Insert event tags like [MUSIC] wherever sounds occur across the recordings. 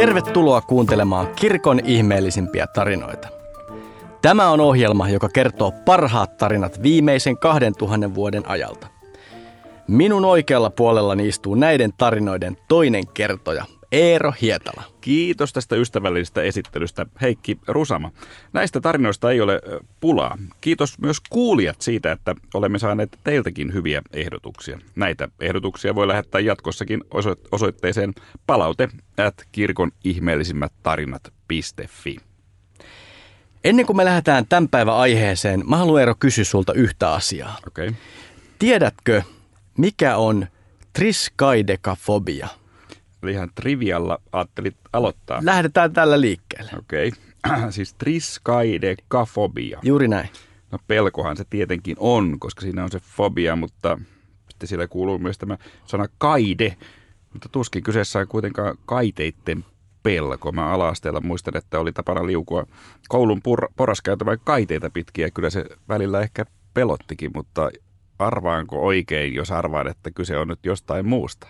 Tervetuloa kuuntelemaan kirkon ihmeellisimpiä tarinoita. Tämä on ohjelma, joka kertoo parhaat tarinat viimeisen 2000 vuoden ajalta. Minun oikealla puolellani istuu näiden tarinoiden toinen kertoja, Eero Hietala. Kiitos tästä ystävällisestä esittelystä, Heikki Rusama. Näistä tarinoista ei ole pulaa. Kiitos myös kuulijat siitä, että olemme saaneet teiltäkin hyviä ehdotuksia. Näitä ehdotuksia voi lähettää jatkossakin osoitteeseen palaute at kirkon ihmeellisimmät tarinat.fi. Ennen kuin me lähdetään tämän päivän aiheeseen, mä haluan Eero kysyä sulta yhtä asiaa. Okay. Tiedätkö, mikä on triskaidekafobia? Ihan trivialla ajattelit aloittaa. Lähdetään tällä liikkeelle. Okei. Okay. [CLEARS THROAT] siis triskaidekafobia. Juuri näin. No pelkohan se tietenkin on, koska siinä on se fobia, mutta sitten siellä kuuluu myös tämä sana kaide. Mutta tuskin kyseessä on kuitenkaan kaiteitten pelko. Mä ala muistan, että oli tapana liukua koulun pur- poraskäytävän kaiteita pitkin ja kyllä se välillä ehkä pelottikin, mutta arvaanko oikein, jos arvaan, että kyse on nyt jostain muusta?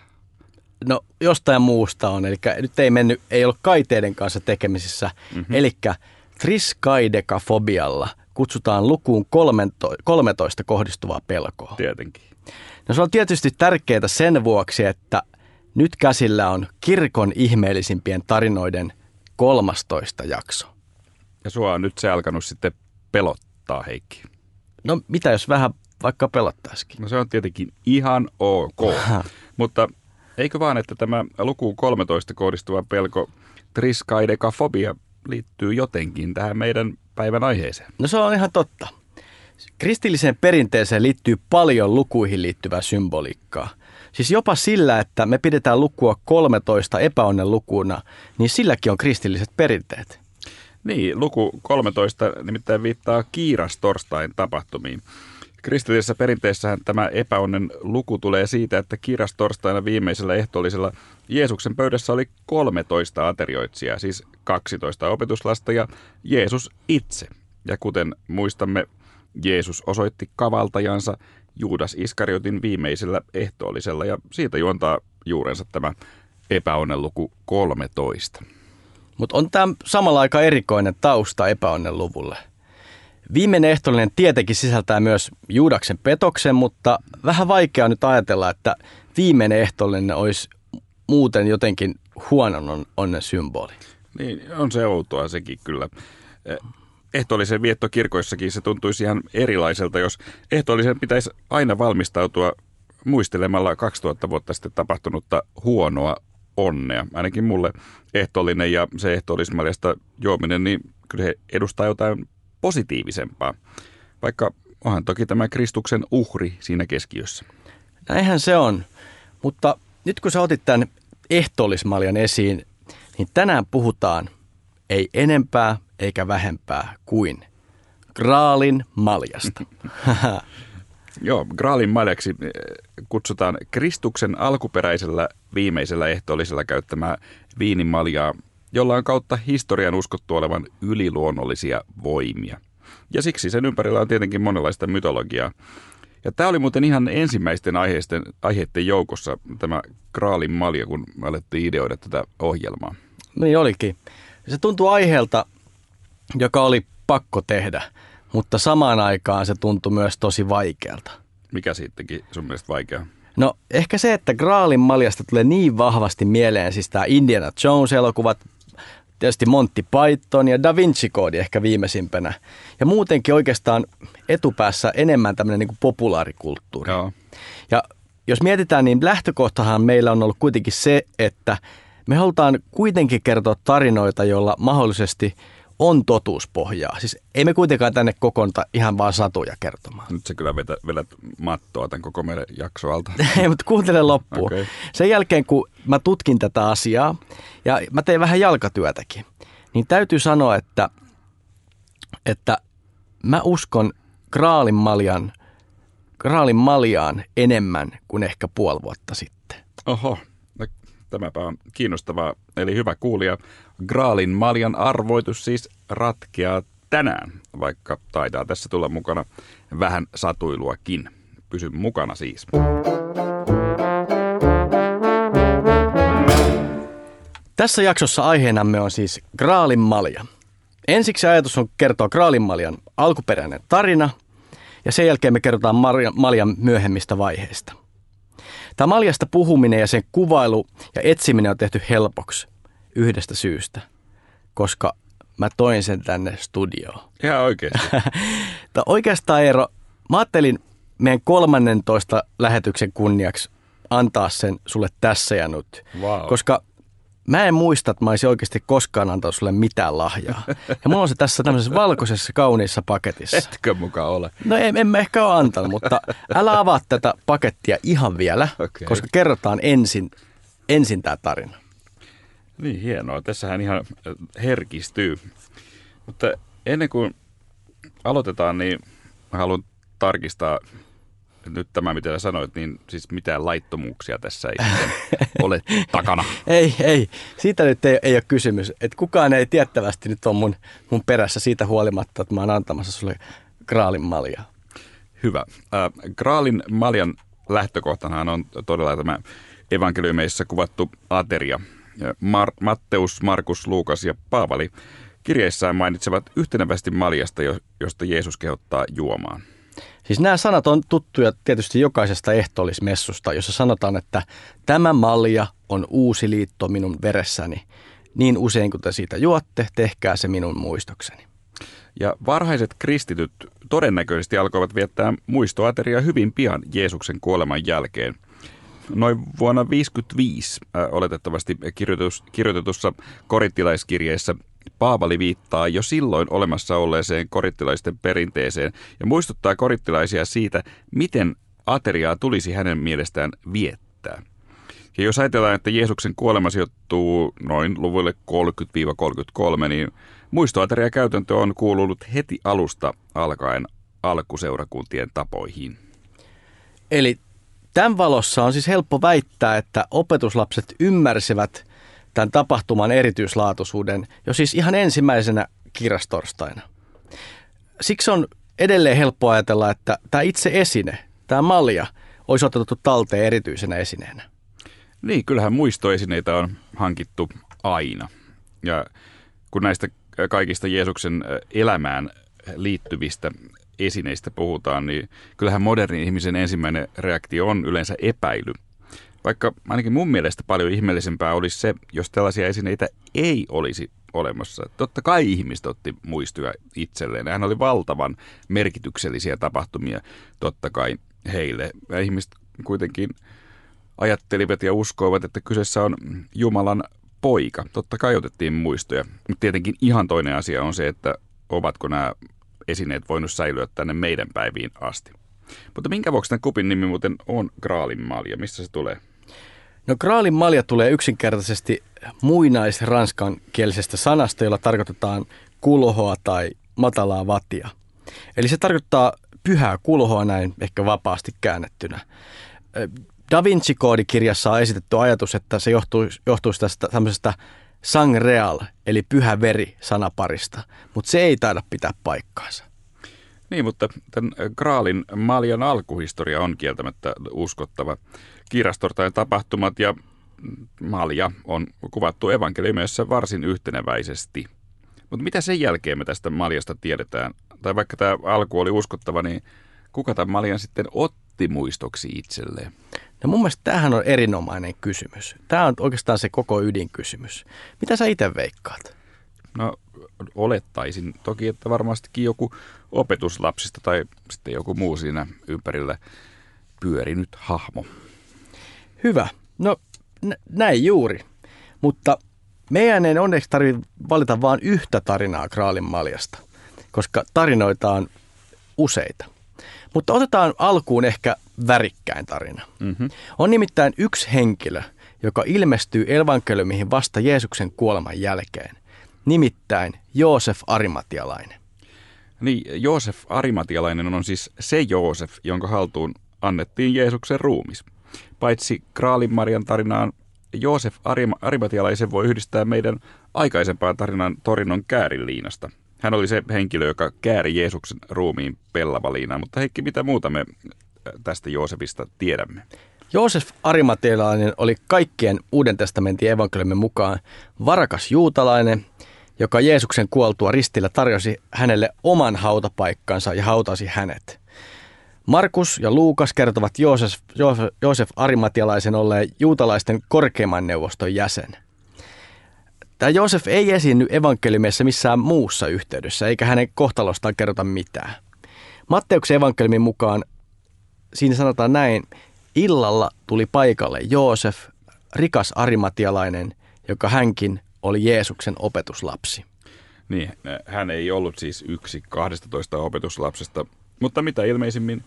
No jostain muusta on, eli nyt ei mennyt, ei ollut kaiteiden kanssa tekemisissä. Mm-hmm. Eli triskaidekafobialla kutsutaan lukuun 13 kohdistuvaa pelkoa. Tietenkin. No se on tietysti tärkeää sen vuoksi, että nyt käsillä on kirkon ihmeellisimpien tarinoiden 13 jakso. Ja sua on nyt se alkanut sitten pelottaa, Heikki. No mitä jos vähän vaikka pelottaisikin? No se on tietenkin ihan ok. Mutta Eikö vaan, että tämä luku 13 kohdistuva pelko triskaidekafobia liittyy jotenkin tähän meidän päivän aiheeseen? No se on ihan totta. Kristilliseen perinteeseen liittyy paljon lukuihin liittyvää symboliikkaa. Siis jopa sillä, että me pidetään lukua 13 epäonnen lukuna, niin silläkin on kristilliset perinteet. Niin, luku 13 nimittäin viittaa kiirastorstain tapahtumiin. Kristillisessä perinteessähän tämä epäonnen luku tulee siitä, että kirjastorstaina viimeisellä ehtoollisella Jeesuksen pöydässä oli 13 aterioitsijaa, siis 12 opetuslasta ja Jeesus itse. Ja kuten muistamme, Jeesus osoitti kavaltajansa Juudas Iskariotin viimeisellä ehtoollisella ja siitä juontaa juurensa tämä epäonnen luku 13. Mutta on tämä samalla aika erikoinen tausta epäonnen luvulle – Viimeinen ehtoollinen tietenkin sisältää myös Juudaksen petoksen, mutta vähän vaikea nyt ajatella, että viimeinen ehtoollinen olisi muuten jotenkin huonon onnen symboli. Niin, on se outoa sekin kyllä. Eh, ehtoollisen vietto kirkoissakin se tuntuisi ihan erilaiselta, jos ehtoollisen pitäisi aina valmistautua muistelemalla 2000 vuotta sitten tapahtunutta huonoa onnea. Ainakin mulle ehtoollinen ja se ehtoollismaljasta juominen, niin kyllä he edustaa jotain positiivisempaa, vaikka onhan toki tämä Kristuksen uhri siinä keskiössä. Näinhän se on, mutta nyt kun sä otit tämän ehtoollismaljan esiin, niin tänään puhutaan ei enempää eikä vähempää kuin Graalin maljasta. [LAUGHS] Joo, Graalin maljaksi eh, kutsutaan Kristuksen alkuperäisellä viimeisellä ehtoollisella käyttämää viinimaljaa, jolla on kautta historian uskottu olevan yliluonnollisia voimia. Ja siksi sen ympärillä on tietenkin monenlaista mytologiaa. Ja tämä oli muuten ihan ensimmäisten aiheisten, aiheiden joukossa tämä Kraalin malja, kun alettiin ideoida tätä ohjelmaa. Niin olikin. Se tuntuu aiheelta, joka oli pakko tehdä, mutta samaan aikaan se tuntui myös tosi vaikealta. Mikä siitäkin sun mielestä vaikeaa? No ehkä se, että Graalin maljasta tulee niin vahvasti mieleen, siis tämä Indiana Jones-elokuvat, tietysti Monty Python ja Da Vinci Code ehkä viimeisimpänä. Ja muutenkin oikeastaan etupäässä enemmän tämmöinen niin kuin populaarikulttuuri. Joo. Ja jos mietitään, niin lähtökohtahan meillä on ollut kuitenkin se, että me halutaan kuitenkin kertoa tarinoita, joilla mahdollisesti on totuuspohjaa. Siis ei me kuitenkaan tänne kokoonta ihan vaan satuja kertomaan. Nyt sä kyllä vetät, vedät mattoa tämän koko meidän jaksoalta. [LAUGHS] ei, mutta kuuntele loppuun. Okay. Sen jälkeen, kun mä tutkin tätä asiaa ja mä tein vähän jalkatyötäkin, niin täytyy sanoa, että, että mä uskon Kraalin maljan, Kraalin maljaan enemmän kuin ehkä puoli vuotta sitten. Oho, Tämäpä on kiinnostavaa, eli hyvä kuulija. Graalin maljan arvoitus siis ratkeaa tänään, vaikka taitaa tässä tulla mukana vähän satuiluakin. Pysy mukana siis. Tässä jaksossa aiheenamme on siis Graalin malja. Ensiksi ajatus on kertoa Graalin maljan alkuperäinen tarina ja sen jälkeen me kerrotaan maljan myöhemmistä vaiheista. Tämä maljasta puhuminen ja sen kuvailu ja etsiminen on tehty helpoksi yhdestä syystä, koska mä toin sen tänne studioon. Ihan oikein. [LAUGHS] oikeastaan Eero, mä ajattelin meidän 13 lähetyksen kunniaksi antaa sen sulle tässä ja nyt. Wow. Koska mä en muista, että mä olisin oikeasti koskaan antanut sulle mitään lahjaa. Ja mulla on se tässä tämmöisessä valkoisessa kauniissa paketissa. Etkö mukaan ole? No en, en mä ehkä ole antanut, mutta älä avaa tätä pakettia ihan vielä, okay. koska kerrotaan ensin, ensin tämä tarina. Niin hienoa. Tässähän ihan äh, herkistyy. Mutta ennen kuin aloitetaan, niin haluan tarkistaa nyt tämä, mitä sanoit, niin siis mitään laittomuuksia tässä ei [LAUGHS] ole takana. Ei, ei. Siitä nyt ei, ei ole kysymys. Että kukaan ei tiettävästi nyt ole mun, mun perässä siitä huolimatta, että mä oon antamassa sulle Graalin maljaa. Hyvä. Äh, Graalin maljan lähtökohtanahan on todella tämä evankeliumeissa kuvattu ateria. Mar- Matteus, Markus, Luukas ja Paavali kirjeissään mainitsevat yhtenevästi maljasta, josta Jeesus kehottaa juomaan. Siis nämä sanat on tuttuja tietysti jokaisesta ehtoollismessusta, jossa sanotaan, että tämä malja on uusi liitto minun veressäni. Niin usein kuin te siitä juotte, tehkää se minun muistokseni. Ja varhaiset kristityt todennäköisesti alkoivat viettää muistoateria hyvin pian Jeesuksen kuoleman jälkeen. Noin vuonna 1955 äh, oletettavasti kirjoitetussa korittilaiskirjeessä Paavali viittaa jo silloin olemassa olleeseen korittilaisten perinteeseen ja muistuttaa korittilaisia siitä, miten ateriaa tulisi hänen mielestään viettää. Ja jos ajatellaan, että Jeesuksen kuolema sijoittuu noin luvuille 30-33, niin muistoateria-käytäntö on kuulunut heti alusta alkaen alkuseurakuntien tapoihin. Eli tämän valossa on siis helppo väittää, että opetuslapset ymmärsivät tämän tapahtuman erityislaatuisuuden jo siis ihan ensimmäisenä kirjastorstaina. Siksi on edelleen helppo ajatella, että tämä itse esine, tämä malja, olisi otettu talteen erityisenä esineenä. Niin, kyllähän muistoesineitä on hankittu aina. Ja kun näistä kaikista Jeesuksen elämään liittyvistä esineistä puhutaan, niin kyllähän modernin ihmisen ensimmäinen reaktio on yleensä epäily – vaikka ainakin mun mielestä paljon ihmeellisempää olisi se, jos tällaisia esineitä ei olisi olemassa. Totta kai ihmiset otti muistoja itselleen. Hän oli valtavan merkityksellisiä tapahtumia totta kai heille. Ja ihmiset kuitenkin ajattelivat ja uskoivat, että kyseessä on Jumalan poika. Totta kai otettiin muistoja. Mutta tietenkin ihan toinen asia on se, että ovatko nämä esineet voinut säilyä tänne meidän päiviin asti. Mutta minkä vuoksi tämän kupin nimi muuten on Graalin malja? Mistä se tulee? No graalin malja tulee yksinkertaisesti muinais-ranskan kielisestä sanasta, jolla tarkoitetaan kulhoa tai matalaa vatia. Eli se tarkoittaa pyhää kulhoa näin ehkä vapaasti käännettynä. Da Vinci-koodikirjassa on esitetty ajatus, että se johtuisi, johtuisi tästä tämmöisestä sang real, eli pyhä veri sanaparista, mutta se ei taida pitää paikkaansa. Niin, mutta tämän Graalin maljan alkuhistoria on kieltämättä uskottava kirjastortain tapahtumat ja malja on kuvattu evankeliumissa varsin yhteneväisesti. Mutta mitä sen jälkeen me tästä maljasta tiedetään? Tai vaikka tämä alku oli uskottava, niin kuka tämän maljan sitten otti muistoksi itselleen? No mun mielestä tämähän on erinomainen kysymys. Tämä on oikeastaan se koko ydinkysymys. Mitä sä itse veikkaat? No olettaisin toki, että varmastikin joku opetuslapsista tai sitten joku muu siinä ympärillä pyörinyt hahmo. Hyvä. No näin juuri. Mutta meidän ei onneksi tarvitse valita vain yhtä tarinaa Kraalin maljasta, koska tarinoita on useita. Mutta otetaan alkuun ehkä värikkäin tarina. Mm-hmm. On nimittäin yksi henkilö, joka ilmestyy evankeliumiin vasta Jeesuksen kuoleman jälkeen. Nimittäin Joosef Arimatialainen. Niin, Joosef Arimatialainen on siis se Joosef, jonka haltuun annettiin Jeesuksen ruumis. Paitsi Kraalin Marian tarinaan, Joosef Arimatialaisen voi yhdistää meidän aikaisempaan tarinan Torinon kääriliinasta. Hän oli se henkilö, joka kääri Jeesuksen ruumiin pellavaliinaan, mutta Heikki, mitä muuta me tästä Joosefista tiedämme? Joosef Arimatialainen oli kaikkien Uuden testamentin evankeliumin mukaan varakas juutalainen, joka Jeesuksen kuoltua ristillä tarjosi hänelle oman hautapaikkansa ja hautasi hänet. Markus ja Luukas kertovat Joosef, Joosef, Joosef Arimatialaisen olleen juutalaisten korkeimman neuvoston jäsen. Tämä Joosef ei esiinny evankeliumissa missään muussa yhteydessä, eikä hänen kohtalostaan kerrota mitään. Matteuksen evankeliumin mukaan siinä sanotaan näin, illalla tuli paikalle Joosef, rikas arimatialainen, joka hänkin oli Jeesuksen opetuslapsi. Niin, hän ei ollut siis yksi 12 opetuslapsesta, mutta mitä ilmeisimmin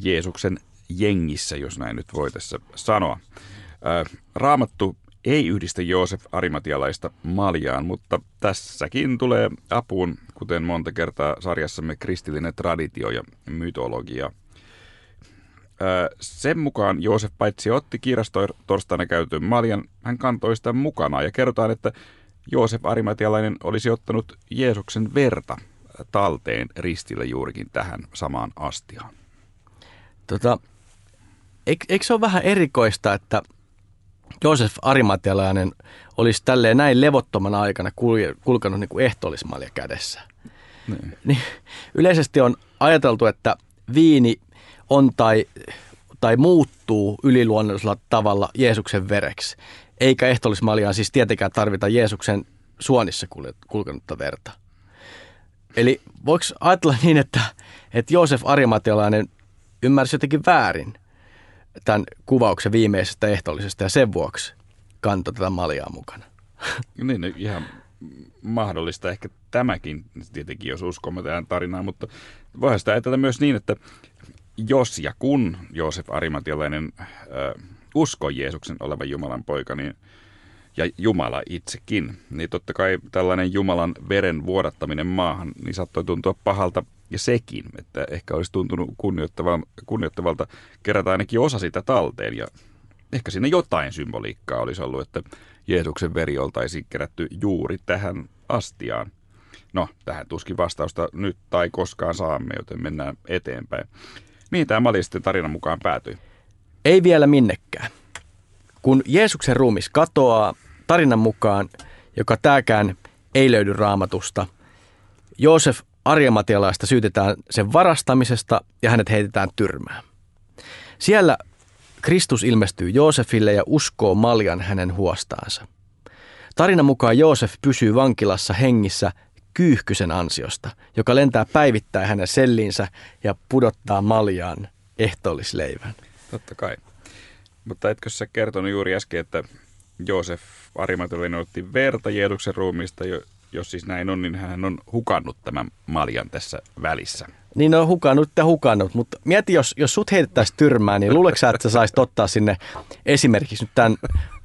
Jeesuksen jengissä, jos näin nyt voi tässä sanoa. Raamattu ei yhdistä Joosef Arimatialaista maljaan, mutta tässäkin tulee apuun, kuten monta kertaa sarjassamme, kristillinen traditio ja mytologia. Sen mukaan Joosef paitsi otti torstaina käytön maljan, hän kantoi sitä mukana ja kerrotaan, että Joosef Arimatialainen olisi ottanut Jeesuksen verta talteen ristille juurikin tähän samaan astiaan. Tota, eikö, eikö se ole vähän erikoista, että Joosef Arimatialainen olisi tälleen näin levottomana aikana kulkenut niin kuin ehtoollismalja kädessä? Niin. Niin, yleisesti on ajateltu, että viini on tai, tai muuttuu yliluonnollisella tavalla Jeesuksen vereksi. Eikä ehtoollismaljaan siis tietenkään tarvita Jeesuksen suonissa kulkenutta verta. Eli voiko ajatella [LAUGHS] niin, että, että Joosef Arimatialainen ymmärsi jotenkin väärin tämän kuvauksen viimeisestä ehtoollisesta ja sen vuoksi kantoi tätä maljaa mukana? [LAUGHS] Niin, no ihan mahdollista ehkä tämäkin, tietenkin jos uskomme tähän tarinaan, mutta voihan sitä ajatella myös niin, että jos ja kun Joosef Arimatialainen äh, uskoi Jeesuksen olevan Jumalan poika, niin ja Jumala itsekin, niin totta kai tällainen Jumalan veren vuodattaminen maahan, niin saattoi tuntua pahalta ja sekin, että ehkä olisi tuntunut kunnioittavalta, kunnioittavalta kerätä ainakin osa sitä talteen ja ehkä siinä jotain symboliikkaa olisi ollut, että Jeesuksen veri oltaisiin kerätty juuri tähän astiaan. No, tähän tuskin vastausta nyt tai koskaan saamme, joten mennään eteenpäin. Mihin tämä Mali sitten tarinan mukaan päätyi? Ei vielä minnekään. Kun Jeesuksen ruumis katoaa, tarinan mukaan, joka tämäkään ei löydy raamatusta, Joosef Ariamatialaista syytetään sen varastamisesta ja hänet heitetään tyrmään. Siellä Kristus ilmestyy Joosefille ja uskoo maljan hänen huostaansa. Tarinan mukaan Joosef pysyy vankilassa hengissä kyyhkysen ansiosta, joka lentää päivittäin hänen selliinsä ja pudottaa maljaan ehtoollisleivän. Totta kai. Mutta etkö sä kertonut juuri äsken, että Joosef Arimatolainen otti verta Jeesuksen ruumiista, jos siis näin on, niin hän on hukannut tämän maljan tässä välissä. Niin on hukannut ja hukannut, mutta mieti, jos, jos sut heitettäisiin tyrmään, niin luuleeko sä, että sä saisit ottaa sinne esimerkiksi nyt tämän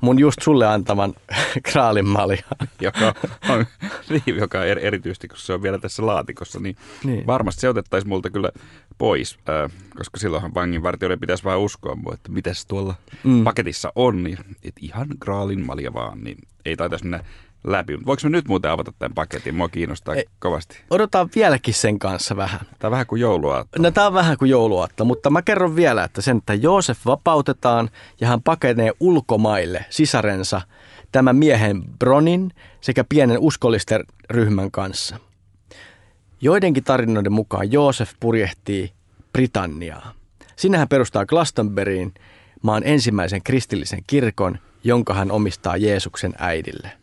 mun just sulle antaman [LAUGHS] kraalin maljan? joka on, [LAUGHS] niin, joka er, erityisesti, kun se on vielä tässä laatikossa, niin, niin. varmasti se otettaisiin multa kyllä pois, äh, koska silloinhan vanginvartijoiden pitäisi vaan uskoa mua, että mitäs tuolla mm. paketissa on, niin et ihan kraalin malja vaan, niin ei taitaisi mennä läpi. Voinko me nyt muuten avata tämän paketin? Mua kiinnostaa Ei, kovasti. Odotan vieläkin sen kanssa vähän. Tämä on vähän kuin jouluaatto. No tämä on vähän kuin jouluaatto, mutta mä kerron vielä, että sen, että Joosef vapautetaan ja hän pakenee ulkomaille sisarensa tämän miehen Bronin sekä pienen uskollisten ryhmän kanssa. Joidenkin tarinoiden mukaan Joosef purjehtii Britanniaa. Sinne hän perustaa Glastonburyin maan ensimmäisen kristillisen kirkon, jonka hän omistaa Jeesuksen äidille.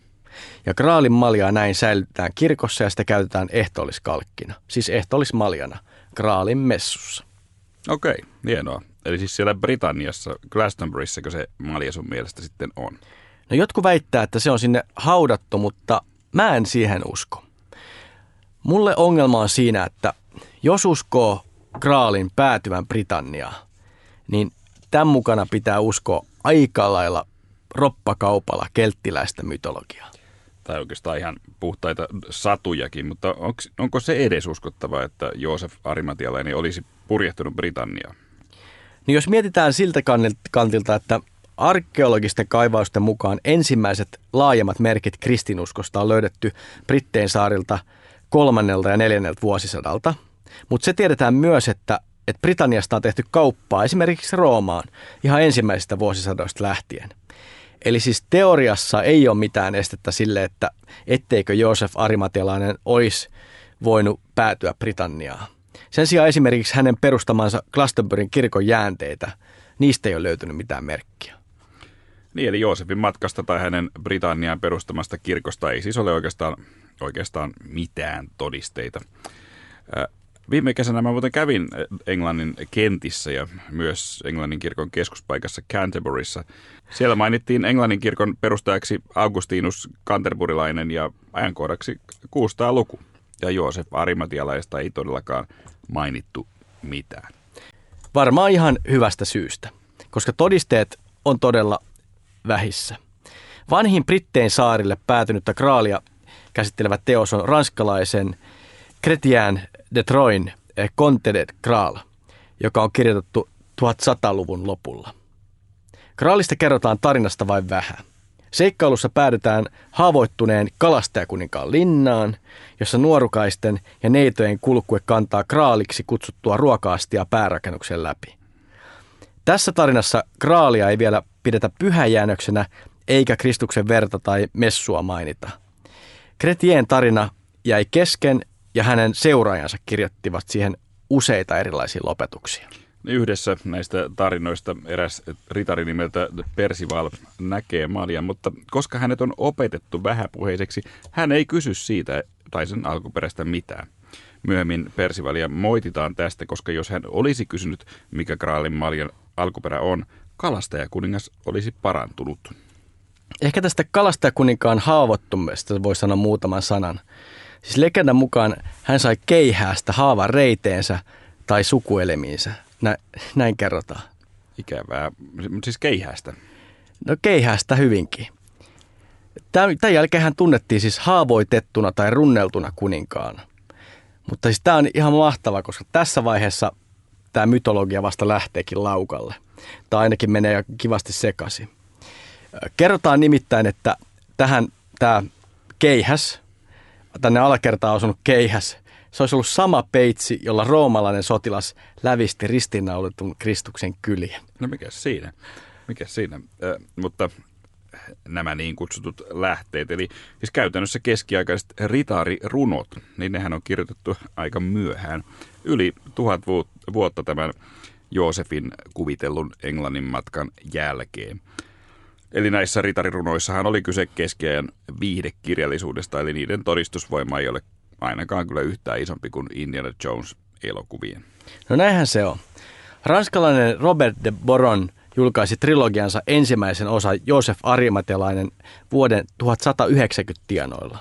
Ja kraalin maljaa näin säilytetään kirkossa ja sitä käytetään ehtoolliskalkkina, siis ehtoollismaljana kraalin messussa. Okei, hienoa. Eli siis siellä Britanniassa, Glastonburyssä, se malja sun mielestä sitten on? No jotkut väittää, että se on sinne haudattu, mutta mä en siihen usko. Mulle ongelma on siinä, että jos uskoo kraalin päätyvän Britanniaan, niin tämän mukana pitää uskoa aika lailla roppakaupalla kelttiläistä mytologiaa tai oikeastaan ihan puhtaita satujakin, mutta onko, onko se edes uskottava, että Joosef Arimatialainen olisi purjehtunut Britanniaan? Niin jos mietitään siltä kantilta, että arkeologisten kaivausten mukaan ensimmäiset laajemmat merkit kristinuskosta on löydetty Brittein saarilta kolmannelta ja neljänneltä vuosisadalta, mutta se tiedetään myös, että että Britanniasta on tehty kauppaa esimerkiksi Roomaan ihan ensimmäisistä vuosisadoista lähtien. Eli siis teoriassa ei ole mitään estettä sille, että etteikö Joosef Arimatialainen olisi voinut päätyä Britanniaan. Sen sijaan esimerkiksi hänen perustamansa Glastonburyn kirkon jäänteitä, niistä ei ole löytynyt mitään merkkiä. Niin, eli Joosefin matkasta tai hänen Britanniaan perustamasta kirkosta ei siis ole oikeastaan, oikeastaan mitään todisteita. Viime kesänä mä muuten kävin Englannin kentissä ja myös Englannin kirkon keskuspaikassa Canterburyssa. Siellä mainittiin Englannin kirkon perustajaksi Augustinus Canterburilainen ja ajankohdaksi 600 luku. Ja Joosef Arimatialaista ei todellakaan mainittu mitään. Varmaan ihan hyvästä syystä, koska todisteet on todella vähissä. Vanhin Brittein saarille päätynyttä kraalia käsittelevä teos on ranskalaisen Chrétien de Troin Conte de Graal, joka on kirjoitettu 1100-luvun lopulla. Kraalista kerrotaan tarinasta vain vähän. Seikkailussa päädytään haavoittuneen kalastajakuninkaan linnaan, jossa nuorukaisten ja neitojen kulkue kantaa kraaliksi kutsuttua ruokaastia päärakennuksen läpi. Tässä tarinassa kraalia ei vielä pidetä pyhäjäännöksenä eikä Kristuksen verta tai messua mainita. Kretien tarina jäi kesken ja hänen seuraajansa kirjoittivat siihen useita erilaisia lopetuksia. Yhdessä näistä tarinoista eräs ritari nimeltä Persival näkee Malian, mutta koska hänet on opetettu vähäpuheiseksi, hän ei kysy siitä tai sen alkuperäistä mitään. Myöhemmin Persivalia moititaan tästä, koska jos hän olisi kysynyt, mikä Graalin Malian alkuperä on, kalastajakuningas olisi parantunut. Ehkä tästä kalastajakuninkaan haavoittumisesta voi sanoa muutaman sanan. Siis legendan mukaan hän sai keihäästä haavan reiteensä tai sukuelimiinsä. Nä, näin kerrotaan. Ikävää. Siis keihäästä? No keihäästä hyvinkin. Tämän jälkeen hän tunnettiin siis haavoitettuna tai runneltuna kuninkaana. Mutta siis tämä on ihan mahtava, koska tässä vaiheessa tämä mytologia vasta lähteekin laukalle. Tai ainakin menee jo kivasti sekaisin. Kerrotaan nimittäin, että tähän tämä keihäs, tänne alakertaan osunut keihäs, se olisi ollut sama peitsi, jolla roomalainen sotilas lävisti ristiinnaulitun Kristuksen kyliä. No mikä siinä? Mikä siinä? Äh, mutta nämä niin kutsutut lähteet, eli siis käytännössä keskiaikaiset ritaarirunot, niin nehän on kirjoitettu aika myöhään, yli tuhat vuotta tämän Joosefin kuvitellun Englannin matkan jälkeen. Eli näissä ritarirunoissahan oli kyse keskiajan viihdekirjallisuudesta, eli niiden todistusvoima ei ole ainakaan kyllä yhtään isompi kuin Indiana Jones elokuvien. No näinhän se on. Ranskalainen Robert de Boron julkaisi trilogiansa ensimmäisen osa Josef Arimatelainen vuoden 1190 tienoilla.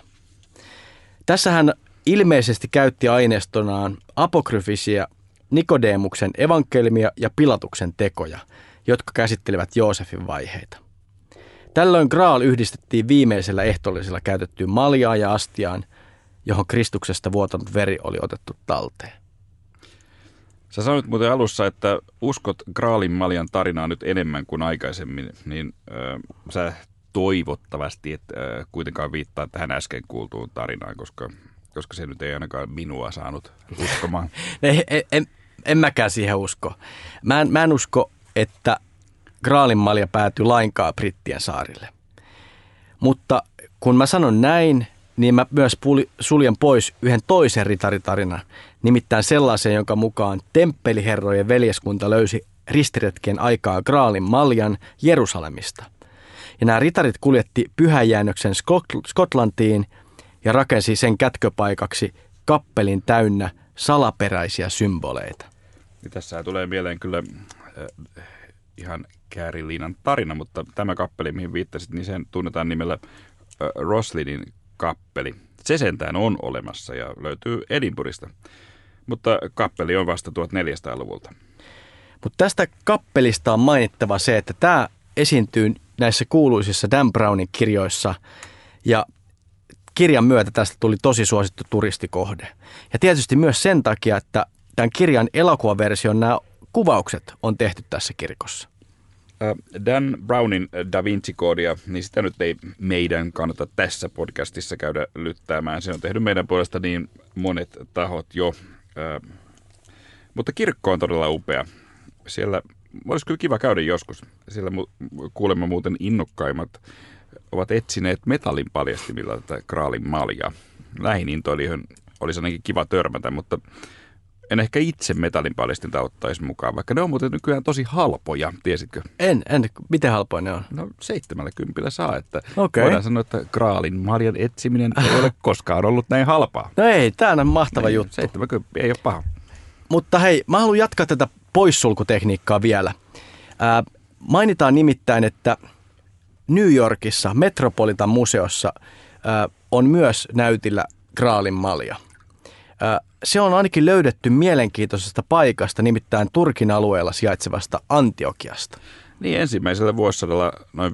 Tässä hän ilmeisesti käytti aineistonaan apokryfisia Nikodemuksen evankelmia ja Pilatuksen tekoja, jotka käsittelivät Joosefin vaiheita. Tällöin Graal yhdistettiin viimeisellä ehtoollisella käytettyyn maljaan ja astiaan, johon Kristuksesta vuotanut veri oli otettu talteen. Sä sanoit muuten alussa, että uskot Graalin maljan tarinaa nyt enemmän kuin aikaisemmin, niin äh, sä toivottavasti et äh, kuitenkaan viittaa tähän äsken kuultuun tarinaan, koska, koska se nyt ei ainakaan minua saanut uskomaan. [LAUGHS] en, en, en mäkään siihen usko. Mä en, mä en usko, että Graalin malja päätyy lainkaan Brittien saarille. Mutta kun mä sanon näin, niin mä myös suljen pois yhden toisen ritaritarinan, nimittäin sellaisen, jonka mukaan temppeliherrojen veljeskunta löysi ristiretkien aikaa Graalin maljan Jerusalemista. Ja nämä ritarit kuljetti pyhäjäännöksen Skotlantiin ja rakensi sen kätköpaikaksi kappelin täynnä salaperäisiä symboleita. Ja tässä tulee mieleen kyllä ihan Kääriliinan tarina, mutta tämä kappeli, mihin viittasit, niin sen tunnetaan nimellä Roslinin kappeli. Se sentään on olemassa ja löytyy Edinburghista, mutta kappeli on vasta 1400-luvulta. Mutta tästä kappelista on mainittava se, että tämä esiintyy näissä kuuluisissa Dan Brownin kirjoissa ja kirjan myötä tästä tuli tosi suosittu turistikohde. Ja tietysti myös sen takia, että tämän kirjan elokuvaversion nämä kuvaukset on tehty tässä kirkossa. Dan Brownin Da Vinci-koodia, niin sitä nyt ei meidän kannata tässä podcastissa käydä lyttäämään. Se on tehnyt meidän puolesta niin monet tahot jo. Mutta kirkko on todella upea. Siellä olisi kyllä kiva käydä joskus. Siellä kuulemma muuten innokkaimmat ovat etsineet metallin paljastimilla tätä kraalin maljaa. Lähin intoilijoihin olisi ainakin kiva törmätä, mutta en ehkä itse metallin paljastinta ottaisi mukaan, vaikka ne on muuten nykyään tosi halpoja, tiesitkö? En, en. Miten halpoja ne on? No 70 saa, että okay. voidaan sanoa, että kraalin marjan etsiminen ei ole [LAUGHS] koskaan ollut näin halpaa. No ei, tämä on mahtava niin, juttu. 70 ei ole paha. Mutta hei, mä haluan jatkaa tätä poissulkutekniikkaa vielä. Ää, mainitaan nimittäin, että New Yorkissa Metropolitan museossa ää, on myös näytillä Graalin malja. Ää, se on ainakin löydetty mielenkiintoisesta paikasta, nimittäin Turkin alueella sijaitsevasta Antiokiasta. Niin ensimmäisellä vuosisadalla noin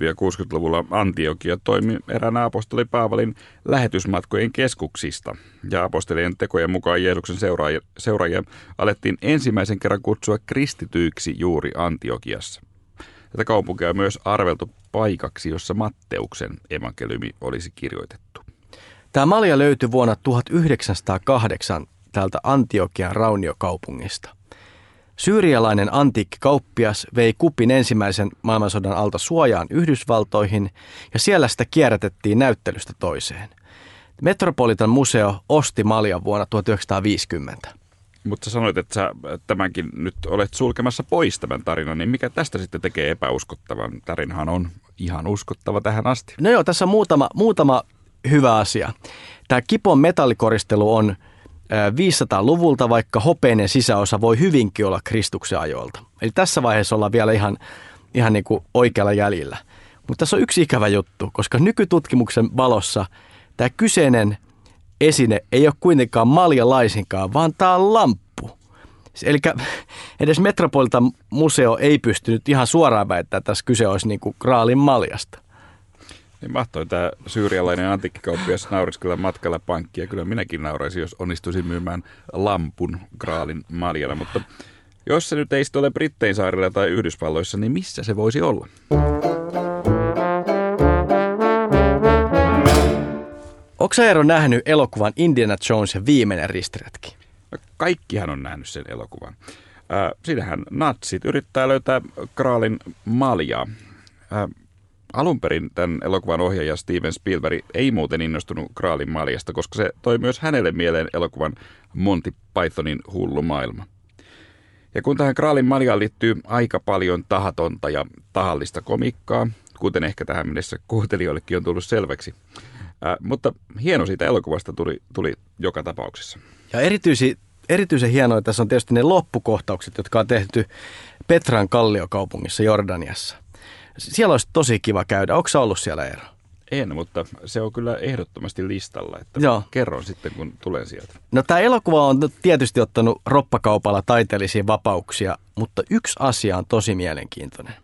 50-60-luvulla Antiokia toimi eräänä apostoli Paavalin lähetysmatkojen keskuksista. Ja apostolien tekojen mukaan Jeesuksen seuraajia, seuraajia alettiin ensimmäisen kerran kutsua kristityiksi juuri Antiokiassa. Tätä kaupunkia on myös arveltu paikaksi, jossa Matteuksen evankeliumi olisi kirjoitettu. Tämä malja löytyi vuonna 1908 täältä Antiokian rauniokaupungista. Syyrialainen antiikkikauppias vei kupin ensimmäisen maailmansodan alta suojaan Yhdysvaltoihin ja siellä sitä kierrätettiin näyttelystä toiseen. Metropolitan museo osti maljan vuonna 1950. Mutta sä sanoit, että sä tämänkin nyt olet sulkemassa pois tämän tarinan, niin mikä tästä sitten tekee epäuskottavan? Tarinahan on ihan uskottava tähän asti. No joo, tässä on muutama, muutama hyvä asia. Tämä kipon metallikoristelu on 500-luvulta, vaikka hopeinen sisäosa voi hyvinkin olla Kristuksen ajoilta. Eli tässä vaiheessa ollaan vielä ihan, ihan niin kuin oikealla jäljellä. Mutta tässä on yksi ikävä juttu, koska nykytutkimuksen valossa tämä kyseinen esine ei ole kuitenkaan malja laisinkaan, vaan tämä on lamppu. Eli [LAUGHS] edes Metropolitan museo ei pystynyt ihan suoraan väittämään, että tässä kyse olisi niin kuin Graalin maljasta. Niin mahtoi tämä syyrialainen antiikkikauppias naurisi kyllä matkalla pankkia. Kyllä minäkin nauraisin, jos onnistuisin myymään lampun Graalin maljana, mutta jos se nyt ei sitten ole Brittein saarilla tai Yhdysvalloissa, niin missä se voisi olla? Onko sä Eero nähnyt elokuvan Indiana Jones ja viimeinen ristiretki? No, kaikkihan on nähnyt sen elokuvan. Äh, siinähän natsit yrittää löytää Kraalin maljaa. Äh, alun perin tämän elokuvan ohjaaja Steven Spielberg ei muuten innostunut Kraalin maljasta, koska se toi myös hänelle mieleen elokuvan Monty Pythonin hullu maailma. Ja kun tähän Kraalin maljaan liittyy aika paljon tahatonta ja tahallista komikkaa, kuten ehkä tähän mennessä kuuntelijoillekin on tullut selväksi, Äh, mutta hieno siitä elokuvasta tuli, tuli joka tapauksessa. Ja erityisi, erityisen hienoa tässä on tietysti ne loppukohtaukset, jotka on tehty Petran kalliokaupungissa Jordaniassa. Siellä olisi tosi kiva käydä. Onko ollut siellä Eero? En, mutta se on kyllä ehdottomasti listalla, että Joo. kerron sitten, kun tulen sieltä. No tämä elokuva on tietysti ottanut roppakaupalla taiteellisia vapauksia, mutta yksi asia on tosi mielenkiintoinen.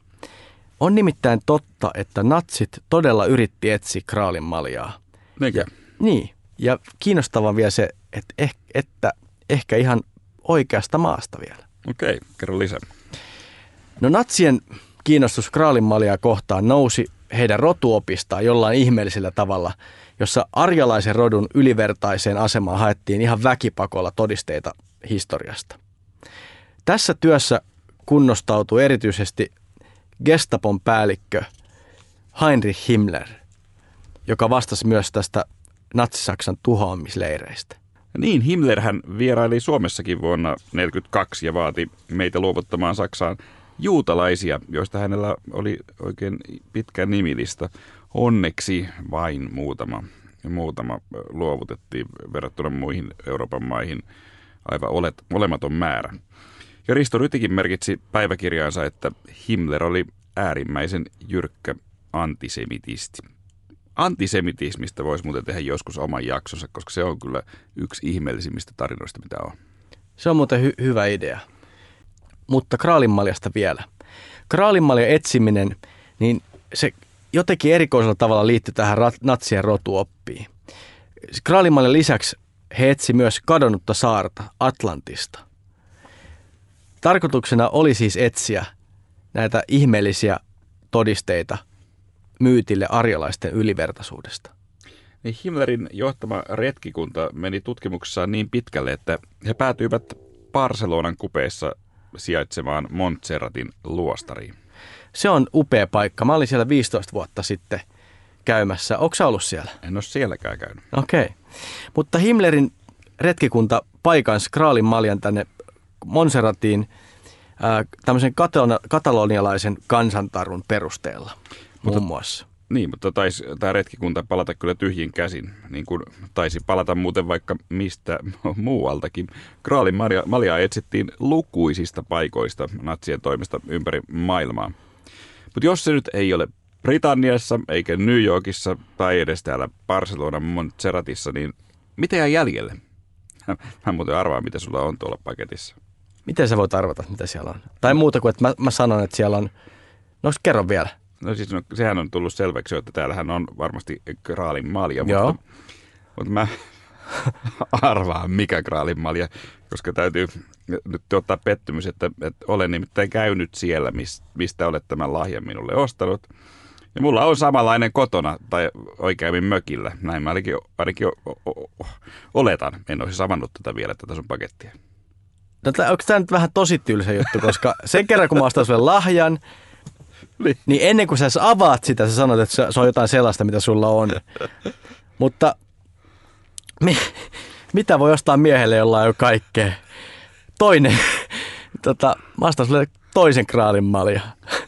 On nimittäin totta, että natsit todella yritti etsiä kraalin maljaa. Ja, niin, ja kiinnostavaa vielä se, että, eh, että ehkä ihan oikeasta maasta vielä. Okei, kerro lisää. No natsien kiinnostus kraalinmaljaa kohtaan nousi heidän rotuopistaan jollain ihmeellisellä tavalla, jossa arjalaisen rodun ylivertaiseen asemaan haettiin ihan väkipakolla todisteita historiasta. Tässä työssä kunnostautui erityisesti Gestapon päällikkö Heinrich Himmler – joka vastasi myös tästä natsisaksan tuhoamisleireistä. Niin, Himmlerhän vieraili Suomessakin vuonna 1942 ja vaati meitä luovuttamaan Saksaan juutalaisia, joista hänellä oli oikein pitkä nimilista. Onneksi vain muutama, muutama luovutettiin verrattuna muihin Euroopan maihin aivan olet, olematon määrä. Ja Risto Rytikin merkitsi päiväkirjaansa, että Himmler oli äärimmäisen jyrkkä antisemitisti antisemitismistä voisi muuten tehdä joskus oman jaksonsa, koska se on kyllä yksi ihmeellisimmistä tarinoista, mitä on. Se on muuten hy- hyvä idea. Mutta kraalinmaljasta vielä. Kraalinmaljan etsiminen, niin se jotenkin erikoisella tavalla liittyy tähän natsien rotuoppiin. Kraalinmaljan lisäksi he etsi myös kadonnutta saarta Atlantista. Tarkoituksena oli siis etsiä näitä ihmeellisiä todisteita – myytille arjalaisten ylivertaisuudesta. Niin Himmlerin johtama retkikunta meni tutkimuksessaan niin pitkälle, että he päätyivät Barcelonan kupeessa sijaitsevaan Montserratin luostariin. Se on upea paikka. Mä olin siellä 15 vuotta sitten käymässä. Onko ollut siellä? En ole sielläkään käynyt. Okei. Okay. Mutta Himmlerin retkikunta paikan Skraalin maljan tänne Monserratiin ää, tämmöisen katalonialaisen kansantarun perusteella muun muassa. Niin, mutta taisi tämä retkikunta palata kyllä tyhjin käsin, niin kuin taisi palata muuten vaikka mistä [LAUGHS] muualtakin. Kraalin maljaa etsittiin lukuisista paikoista natsien toimesta ympäri maailmaa. Mutta jos se nyt ei ole Britanniassa, eikä New Yorkissa tai edes täällä Barcelonan Montserratissa, niin mitä jää jäljelle? [LAUGHS] Mä muuten arvaan, mitä sulla on tuolla paketissa. Miten sä voit arvata, mitä siellä on? Tai muuta kuin, että mä, mä sanon, että siellä on... No kerro vielä. No siis no, sehän on tullut selväksi, että täällähän on varmasti kraalin malja, Joo. mutta, mutta mä [LAUGHS] arvaan mikä kraalin malja, koska täytyy nyt ottaa pettymys, että, että olen nimittäin käynyt siellä, mistä olet tämän lahjan minulle ostanut. Ja mulla on samanlainen kotona, tai oikeammin mökillä. Näin mä ainakin, ainakin o, o, o, oletan. En olisi samannut tätä vielä, tätä sun pakettia. No, onko tämä nyt vähän tosi tylsä juttu, koska sen kerran kun mä ostan sulle lahjan, niin. niin ennen kuin sä avaat sitä, sä sanot, että se on jotain sellaista, mitä sulla on. [LAUGHS] Mutta mi, mitä voi ostaa miehelle, jolla on jo kaikkea? Toinen, [LAUGHS] tota, mä ostan sulle toisen kraalin malja.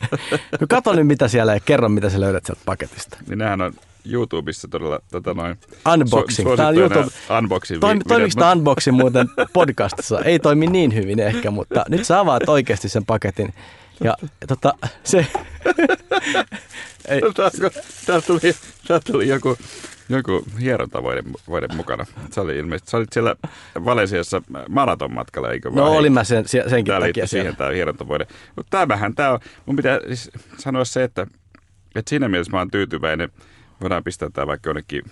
[LAUGHS] no kato nyt mitä siellä ja kerro mitä sä löydät sieltä paketista. Niin nehän on YouTubessa todella tota noin, unboxing. Su- Tämä on YouTube. Unboxing Toimi, toimiko tämä unboxing muuten podcastissa? Ei toimi niin hyvin ehkä, mutta nyt sä avaat oikeasti sen paketin. Ja tota, se... [LAUGHS] Ei. Tuli, täältä tuli joku, joku hierontavoide voide mukana. Sä, oli ilmeisesti, sä olit siellä Valesiassa maratonmatkalla, eikö No olin mä sen, senkin tämä takia siihen tämä hierontavoide. Mutta tämähän, tämä on, mun pitää siis sanoa se, että, että siinä mielessä mä oon tyytyväinen. Voidaan pistää tämä vaikka jonnekin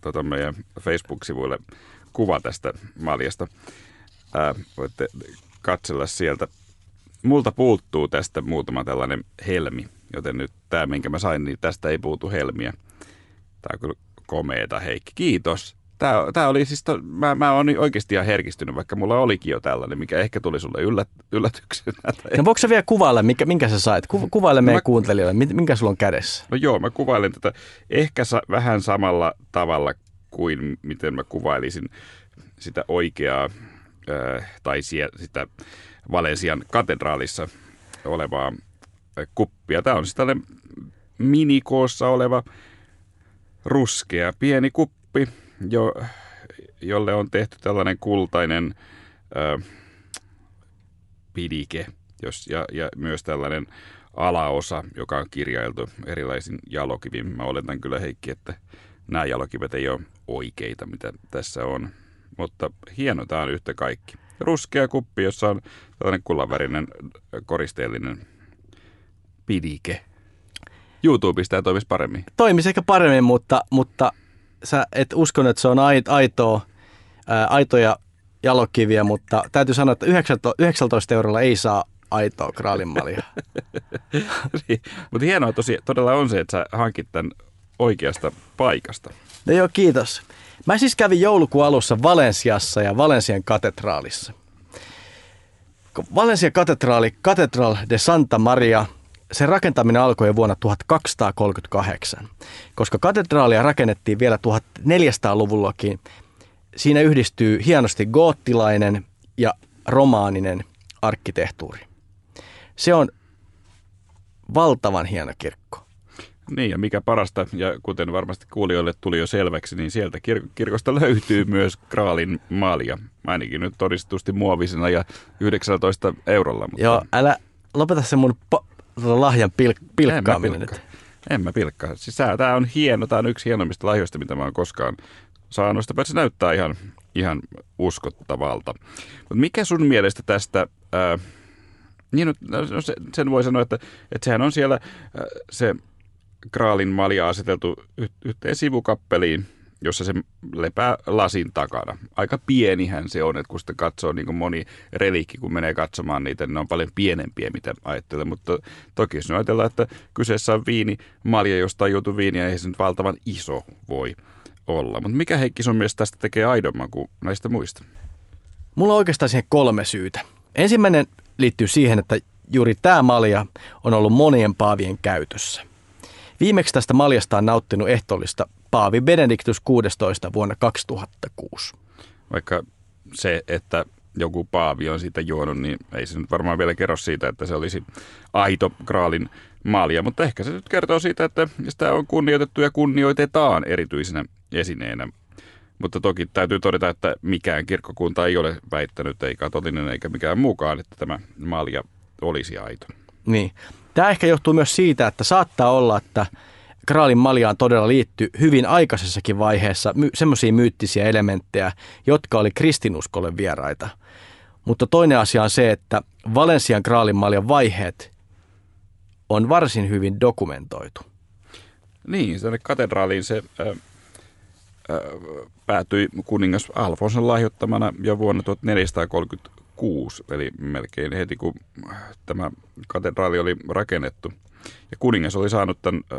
tota meidän Facebook-sivuille kuva tästä maljasta. Ää, voitte katsella sieltä multa puuttuu tästä muutama tällainen helmi, joten nyt tämä, minkä mä sain, niin tästä ei puutu helmiä. Tämä on kyllä komeeta, Heikki. Kiitos. Tämä, tämä oli siis, to, mä, mä oon oikeasti ihan herkistynyt, vaikka mulla olikin jo tällainen, mikä ehkä tuli sulle yllät, yllätyksenä. [LAUGHS] No voiko sä vielä kuvailla, minkä, minkä sä sait? Ku, kuvaile no meidän mä, kuuntelijoille, minkä sulla on kädessä? No joo, mä kuvailen tätä ehkä sa, vähän samalla tavalla kuin miten mä kuvailisin sitä oikeaa, äh, tai sie, sitä Valensian katedraalissa olevaa kuppia. Tämä on siis tällainen minikoossa oleva ruskea pieni kuppi, jo, jolle on tehty tällainen kultainen ö, pidike jos, ja, ja myös tällainen alaosa, joka on kirjailtu erilaisin jalokivin. Mä oletan kyllä Heikki, että nämä jalokivet ei ole oikeita, mitä tässä on. Mutta hieno tämä on yhtä kaikki ruskea kuppi, jossa on tällainen kullanvärinen koristeellinen pidike. YouTubesta toimisi paremmin. Toimisi ehkä paremmin, mutta, mutta sä et uskon, että se on aitoa, ää, aitoja jalokiviä, mutta täytyy sanoa, että 19 eurolla ei saa aitoa kraalinmalia. [LAUGHS] niin, mutta hienoa tosi, todella on se, että sä hankit tämän oikeasta paikasta. No joo, kiitos. Mä siis kävin joulukuun alussa Valensiassa ja Valensian katedraalissa. Valensian katedraali, Catedral de Santa Maria, sen rakentaminen alkoi vuonna 1238. Koska katedraalia rakennettiin vielä 1400-luvullakin, siinä yhdistyy hienosti goottilainen ja romaaninen arkkitehtuuri. Se on valtavan hieno kirkko. Niin, ja mikä parasta, ja kuten varmasti kuulijoille tuli jo selväksi, niin sieltä kir- kirkosta [LAUGHS] löytyy myös Kraalin maalia. Ainakin nyt todistusti muovisena ja 19 eurolla. Mutta... Joo, älä lopeta se mun po- tota lahjan pil- pilkkaaminen en pilkka. nyt. En mä pilkkaa. Siis tämä on hieno, tämä on yksi hienommista lahjoista, mitä mä oon koskaan saanut. Sitä se näyttää ihan, ihan uskottavalta. Mutta mikä sun mielestä tästä... Ää, niin, no, no sen voi sanoa, että, että sehän on siellä ää, se Graalin malja aseteltu yhteen sivukappeliin, jossa se lepää lasin takana. Aika pienihän se on, että kun sitä katsoo niin kuin moni relikki, kun menee katsomaan niitä, niin ne on paljon pienempiä, mitä ajattelee. Mutta toki jos ajatellaan, että kyseessä on viini, malja, josta juotu viiniä, ei se nyt valtavan iso voi olla. Mutta mikä Heikki sun mielestä tästä tekee aidomman kuin näistä muista? Mulla on oikeastaan siihen kolme syytä. Ensimmäinen liittyy siihen, että juuri tämä malja on ollut monien paavien käytössä. Viimeksi tästä maljasta on nauttinut ehtoollista paavi Benedictus 16 vuonna 2006. Vaikka se, että joku paavi on siitä juonut, niin ei se nyt varmaan vielä kerro siitä, että se olisi aito Graalin malja, mutta ehkä se nyt kertoo siitä, että sitä on kunnioitettu ja kunnioitetaan erityisenä esineenä. Mutta toki täytyy todeta, että mikään kirkkokunta ei ole väittänyt, ei katolinen eikä mikään mukaan, että tämä malja olisi aito. Niin. Tämä ehkä johtuu myös siitä, että saattaa olla, että Graalin maljaan todella liittyy hyvin aikaisessakin vaiheessa my- semmoisia myyttisiä elementtejä, jotka oli kristinuskolle vieraita. Mutta toinen asia on se, että Valensian Graalin maljan vaiheet on varsin hyvin dokumentoitu. Niin, tänne katedraaliin se äh, äh, päätyi kuningas Alfonson lahjoittamana jo vuonna 1436, eli melkein heti kun tämä katedraali oli rakennettu. Ja kuningas oli saanut tämän äh,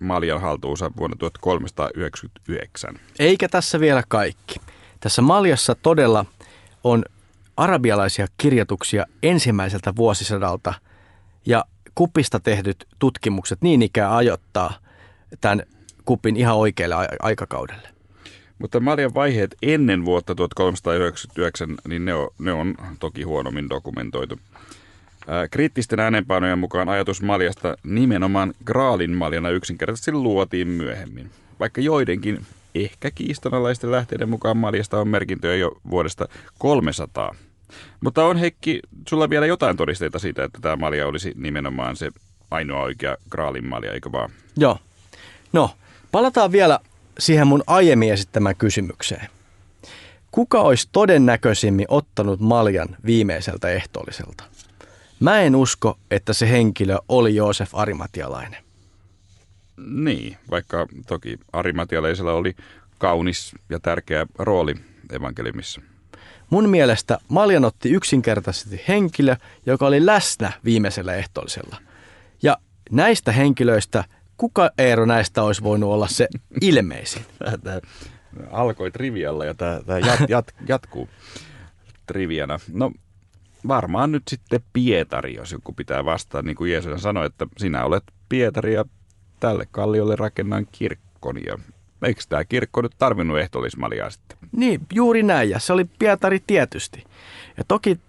maljan haltuunsa vuonna 1399. Eikä tässä vielä kaikki. Tässä maljassa todella on arabialaisia kirjoituksia ensimmäiseltä vuosisadalta ja kupista tehdyt tutkimukset niin ikään ajoittaa tämän kupin ihan oikealle aikakaudelle. Mutta Maljan vaiheet ennen vuotta 1399, niin ne on, ne on toki huonommin dokumentoitu. Ää, kriittisten äänenpainojen mukaan ajatus Maljasta nimenomaan Graalin Maljana yksinkertaisesti luotiin myöhemmin. Vaikka joidenkin ehkä kiistanalaisten lähteiden mukaan Maljasta on merkintöjä jo vuodesta 300 mutta on Heikki, sulla vielä jotain todisteita siitä, että tämä malja olisi nimenomaan se ainoa oikea graalin malja, eikö vaan? Joo. No, palataan vielä siihen mun aiemmin esittämään kysymykseen. Kuka olisi todennäköisimmin ottanut maljan viimeiseltä ehtoolliselta? Mä en usko, että se henkilö oli Joosef Arimatialainen. Niin, vaikka toki Arimatialaisella oli kaunis ja tärkeä rooli evankeliumissa. Mun mielestä Maljan otti yksinkertaisesti henkilö, joka oli läsnä viimeisellä ehtoollisella. Ja näistä henkilöistä, kuka Eero näistä olisi voinut olla se ilmeisin? [LAUGHS] Tämä alkoi trivialla ja tämä, tämä jat, jat, jatkuu triviana. No varmaan nyt sitten Pietari, jos joku pitää vastaa, niin kuin Jeesus sanoi, että sinä olet Pietari ja tälle kalliolle rakennan kirkkoni. Ja eikö tämä kirkko nyt tarvinnut ehtoollismaljaa sitten? Niin, juuri näin. Ja se oli Pietari tietysti. Ja toki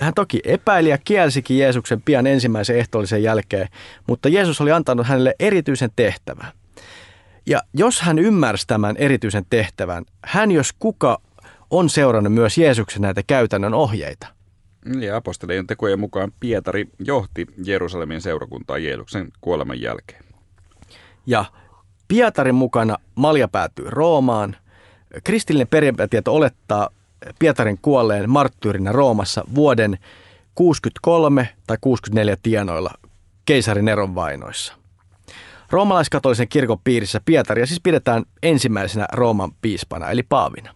hän toki epäili ja kielsikin Jeesuksen pian ensimmäisen ehtoollisen jälkeen, mutta Jeesus oli antanut hänelle erityisen tehtävän. Ja jos hän ymmärsi tämän erityisen tehtävän, hän jos kuka on seurannut myös Jeesuksen näitä käytännön ohjeita. Ja apostolien tekojen mukaan Pietari johti Jerusalemin seurakuntaa Jeesuksen kuoleman jälkeen. Ja Pietarin mukana Malja päätyy Roomaan – Kristillinen perintätieto olettaa Pietarin kuolleen marttyyrinä Roomassa vuoden 63 tai 64 tienoilla keisarin Neron vainoissa. Roomalaiskatolisen kirkon piirissä Pietaria siis pidetään ensimmäisenä Rooman piispana, eli paavina.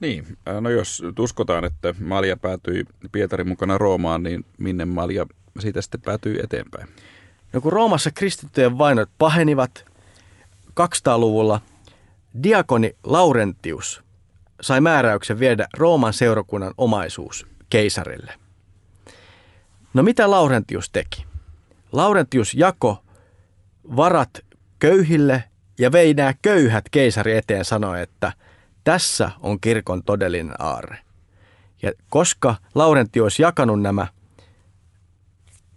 Niin, no jos uskotaan, että Malja päätyi Pietarin mukana Roomaan, niin minne Malja siitä sitten päätyi eteenpäin? No kun Roomassa kristittyjen vainot pahenivat 200-luvulla – Diakoni Laurentius sai määräyksen viedä Rooman seurakunnan omaisuus keisarille. No mitä Laurentius teki? Laurentius jako varat köyhille ja vei nämä köyhät keisari eteen sanoi, että tässä on kirkon todellinen aarre. Ja koska Laurentius olisi jakanut nämä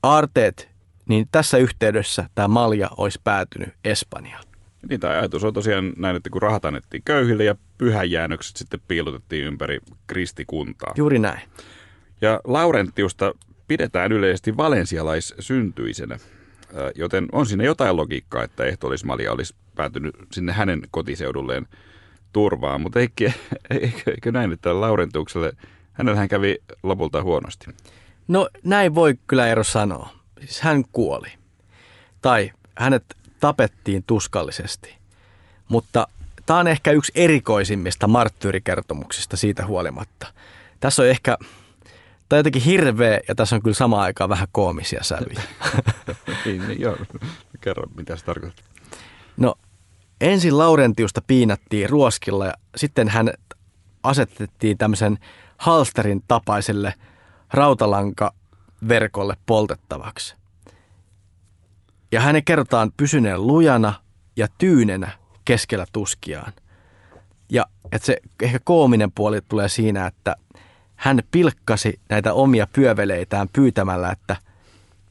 aarteet, niin tässä yhteydessä tämä malja olisi päätynyt Espanjaan. Niin, tämä ajatus on tosiaan näin, että kun rahat annettiin köyhille ja pyhäjäännökset sitten piilotettiin ympäri kristikuntaa. Juuri näin. Ja Laurentiusta pidetään yleisesti valensialaissyntyisenä, joten on siinä jotain logiikkaa, että ehtoollismalia olisi päätynyt sinne hänen kotiseudulleen turvaan. Mutta eikö, eikö, eikö näin, että Laurentiukselle, hänellähän kävi lopulta huonosti? No näin voi kyllä Eero sanoa. Siis hän kuoli. Tai hänet tapettiin tuskallisesti. Mutta tämä on ehkä yksi erikoisimmista marttyyrikertomuksista siitä huolimatta. Tässä on ehkä, tämä on jotenkin hirveä ja tässä on kyllä samaan aikaan vähän koomisia sävyjä. [LAUGHS] niin, niin, joo. Kerro, mitä se tarkoittaa. No, ensin Laurentiusta piinattiin ruoskilla ja sitten hän asetettiin tämmöisen halsterin tapaiselle rautalankaverkolle poltettavaksi. Ja hänen kerrotaan pysyneen lujana ja tyynenä keskellä tuskiaan. Ja että se ehkä koominen puoli tulee siinä, että hän pilkkasi näitä omia pyöveleitään pyytämällä, että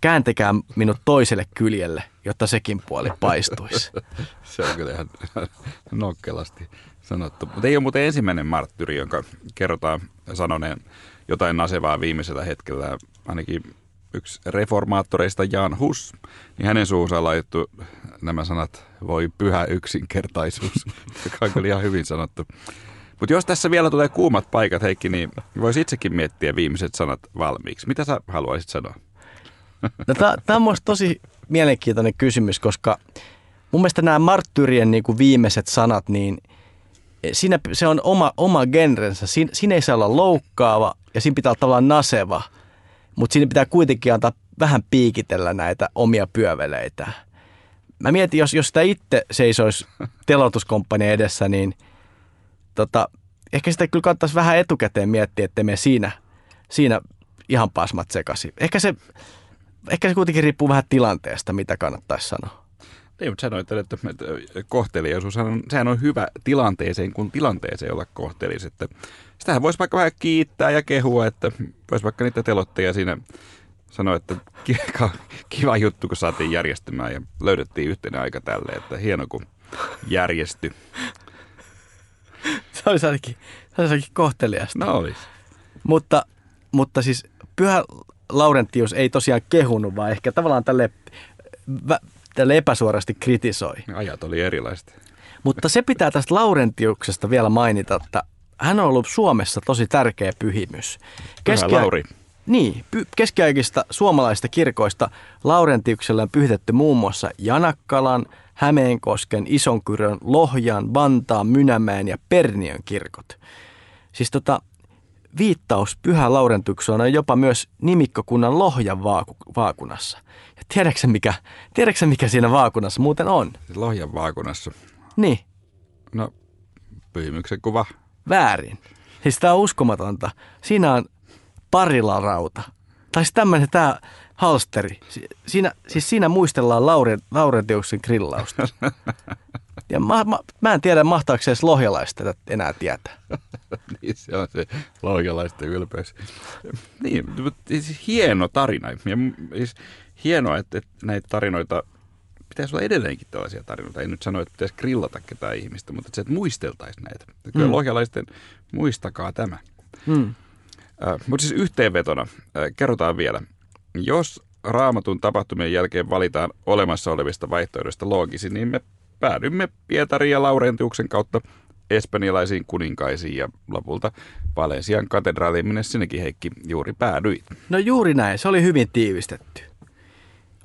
kääntekää minut toiselle kyljelle, jotta sekin puoli paistuisi. [LAUGHS] se on kyllä ihan nokkelasti sanottu. Mutta ei ole muuten ensimmäinen marttyri, jonka kerrotaan sanoneen jotain nasevaa viimeisellä hetkellä. Ainakin yksi reformaattoreista Jan Hus, niin hänen suunsa laitettu nämä sanat, voi pyhä yksinkertaisuus, [LAUGHS] joka on kyllä ihan hyvin sanottu. Mutta jos tässä vielä tulee kuumat paikat, Heikki, niin voisi itsekin miettiä viimeiset sanat valmiiksi. Mitä sä haluaisit sanoa? No, Tämä on tosi mielenkiintoinen kysymys, koska mun mielestä nämä marttyrien niin kuin viimeiset sanat, niin siinä se on oma, oma genrensä. Siin, siinä ei saa olla loukkaava ja siinä pitää olla tavallaan naseva, mutta siinä pitää kuitenkin antaa vähän piikitellä näitä omia pyöveleitä. Mä mietin, jos, jos sitä itse seisoisi [LAUGHS] telotuskomppani edessä, niin tota, ehkä sitä kyllä kannattaisi vähän etukäteen miettiä, että me siinä, siinä ihan pasmat sekaisin. Ehkä se ehkä se kuitenkin riippuu vähän tilanteesta, mitä kannattaisi sanoa. Niin, mutta sanoit, että, kohteliaisuus sehän on hyvä tilanteeseen, kun tilanteeseen olla kohtelias. Että sitähän voisi vaikka vähän kiittää ja kehua, että voisi vaikka niitä telotteja siinä sanoa, että kiva juttu, kun saatiin järjestymään ja löydettiin yhtenä aika tälle, että hieno kun järjesty. se olisi ainakin, se olisi ainakin kohteliasta. No olisi. Mutta, mutta siis pyhä Laurentius ei tosiaan kehunut, vaan ehkä tavallaan tälle, tälle epäsuorasti kritisoi. Ajat oli erilaiset. Mutta se pitää tästä Laurentiuksesta vielä mainita, että hän on ollut Suomessa tosi tärkeä pyhimys. Keski- Lauri. Niin, py- keskiaikaisista suomalaisista kirkoista Laurentiuksella on pyhitetty muun muassa Janakkalan, Hämeenkosken, Isonkyrön, Lohjan, Vantaan, Mynämäen ja Perniön kirkot. Siis tota, viittaus Pyhä Laurentukseen on jopa myös nimikkokunnan Lohjan vaaku- vaakunassa. Ja tiedätkö mikä, tiedätkö mikä siinä vaakunassa muuten on? Lohjan vaakunassa? Niin. No, pyhimyksen kuva. Väärin. Siis tämä on uskomatonta. Siinä on parilarauta. Tai siis tämmöinen tämä halsteri. Siinä, siis siinä muistellaan Laure, Laurentiuksen grillausta. [LAUGHS] Ja mä, mä, mä en tiedä, mahtaako se edes lohjalaista tätä enää tietää. [LAUGHS] niin, se on se lohjalaisten ylpeys. Niin, siis hieno tarina. Ja siis hienoa, että, että näitä tarinoita pitäisi olla edelleenkin tällaisia tarinoita. Ei nyt sano, että pitäisi grillata ketään ihmistä, mutta että se, että muisteltaisiin näitä. Kyllä mm. lohjalaisten muistakaa tämä. Mm. Äh, mutta siis yhteenvetona äh, kerrotaan vielä. Jos raamatun tapahtumien jälkeen valitaan olemassa olevista vaihtoehdoista loogisin, niin me päädymme Pietarin ja Laurentiuksen kautta espanjalaisiin kuninkaisiin ja lopulta Valensian katedraaliin, minne sinnekin Heikki juuri päädyit. No juuri näin, se oli hyvin tiivistetty.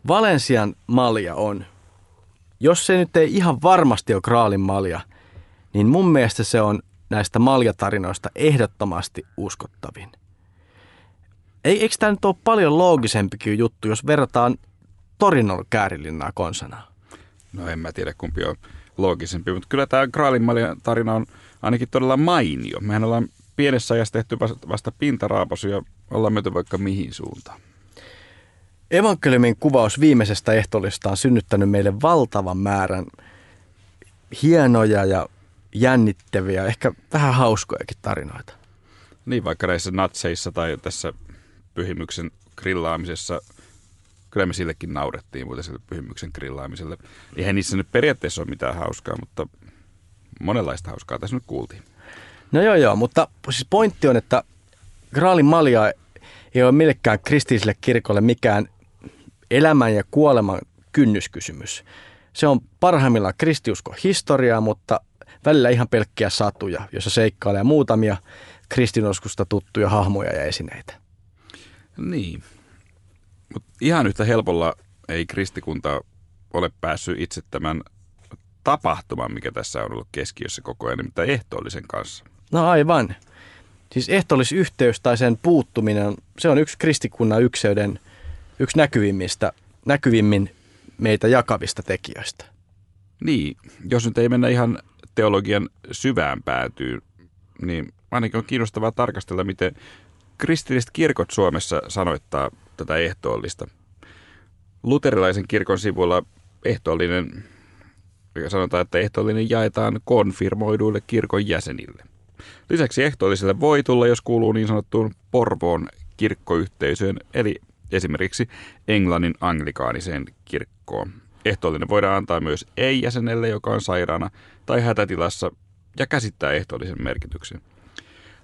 Valensian malja on, jos se nyt ei ihan varmasti ole Graalin malja, niin mun mielestä se on näistä maljatarinoista ehdottomasti uskottavin. Ei, eikö tämä nyt ole paljon loogisempikin juttu, jos verrataan Torinon käärillinnaa konsanaan? No en mä tiedä kumpi on loogisempi, mutta kyllä tämä Graalin tarina on ainakin todella mainio. Mehän ollaan pienessä ajassa tehty vasta pintaraapasu ja ollaan menty vaikka mihin suuntaan. Evankeliumin kuvaus viimeisestä ehtollista on synnyttänyt meille valtavan määrän hienoja ja jännittäviä, ehkä vähän hauskojakin tarinoita. Niin, vaikka näissä natseissa tai tässä pyhimyksen grillaamisessa – kyllä me sillekin naurettiin muuten sille pyhimyksen grillaamiselle. Eihän niissä nyt periaatteessa ole mitään hauskaa, mutta monenlaista hauskaa tässä nyt kuultiin. No joo joo, mutta siis pointti on, että Graalin malja ei ole millekään kristilliselle kirkolle mikään elämän ja kuoleman kynnyskysymys. Se on parhaimmillaan kristiusko historiaa, mutta välillä ihan pelkkiä satuja, jossa seikkailee muutamia kristinoskusta tuttuja hahmoja ja esineitä. Niin, mutta ihan yhtä helpolla ei kristikunta ole päässyt itse tämän tapahtuman, mikä tässä on ollut keskiössä koko ajan, nimittäin ehtoollisen kanssa. No aivan. Siis ehtoollisyhteys tai sen puuttuminen, se on yksi kristikunnan ykseyden, yksi näkyvimmistä, näkyvimmin meitä jakavista tekijöistä. Niin, jos nyt ei mennä ihan teologian syvään päätyyn, niin ainakin on kiinnostavaa tarkastella, miten kristilliset kirkot Suomessa sanoittaa tätä ehtoollista. Luterilaisen kirkon sivuilla ehtoollinen, sanotaan, että ehtoollinen jaetaan konfirmoiduille kirkon jäsenille. Lisäksi ehtoolliselle voi tulla, jos kuuluu niin sanottuun Porvoon kirkkoyhteisöön, eli esimerkiksi Englannin anglikaaniseen kirkkoon. Ehtoollinen voidaan antaa myös ei-jäsenelle, joka on sairaana tai hätätilassa ja käsittää ehtoollisen merkityksen.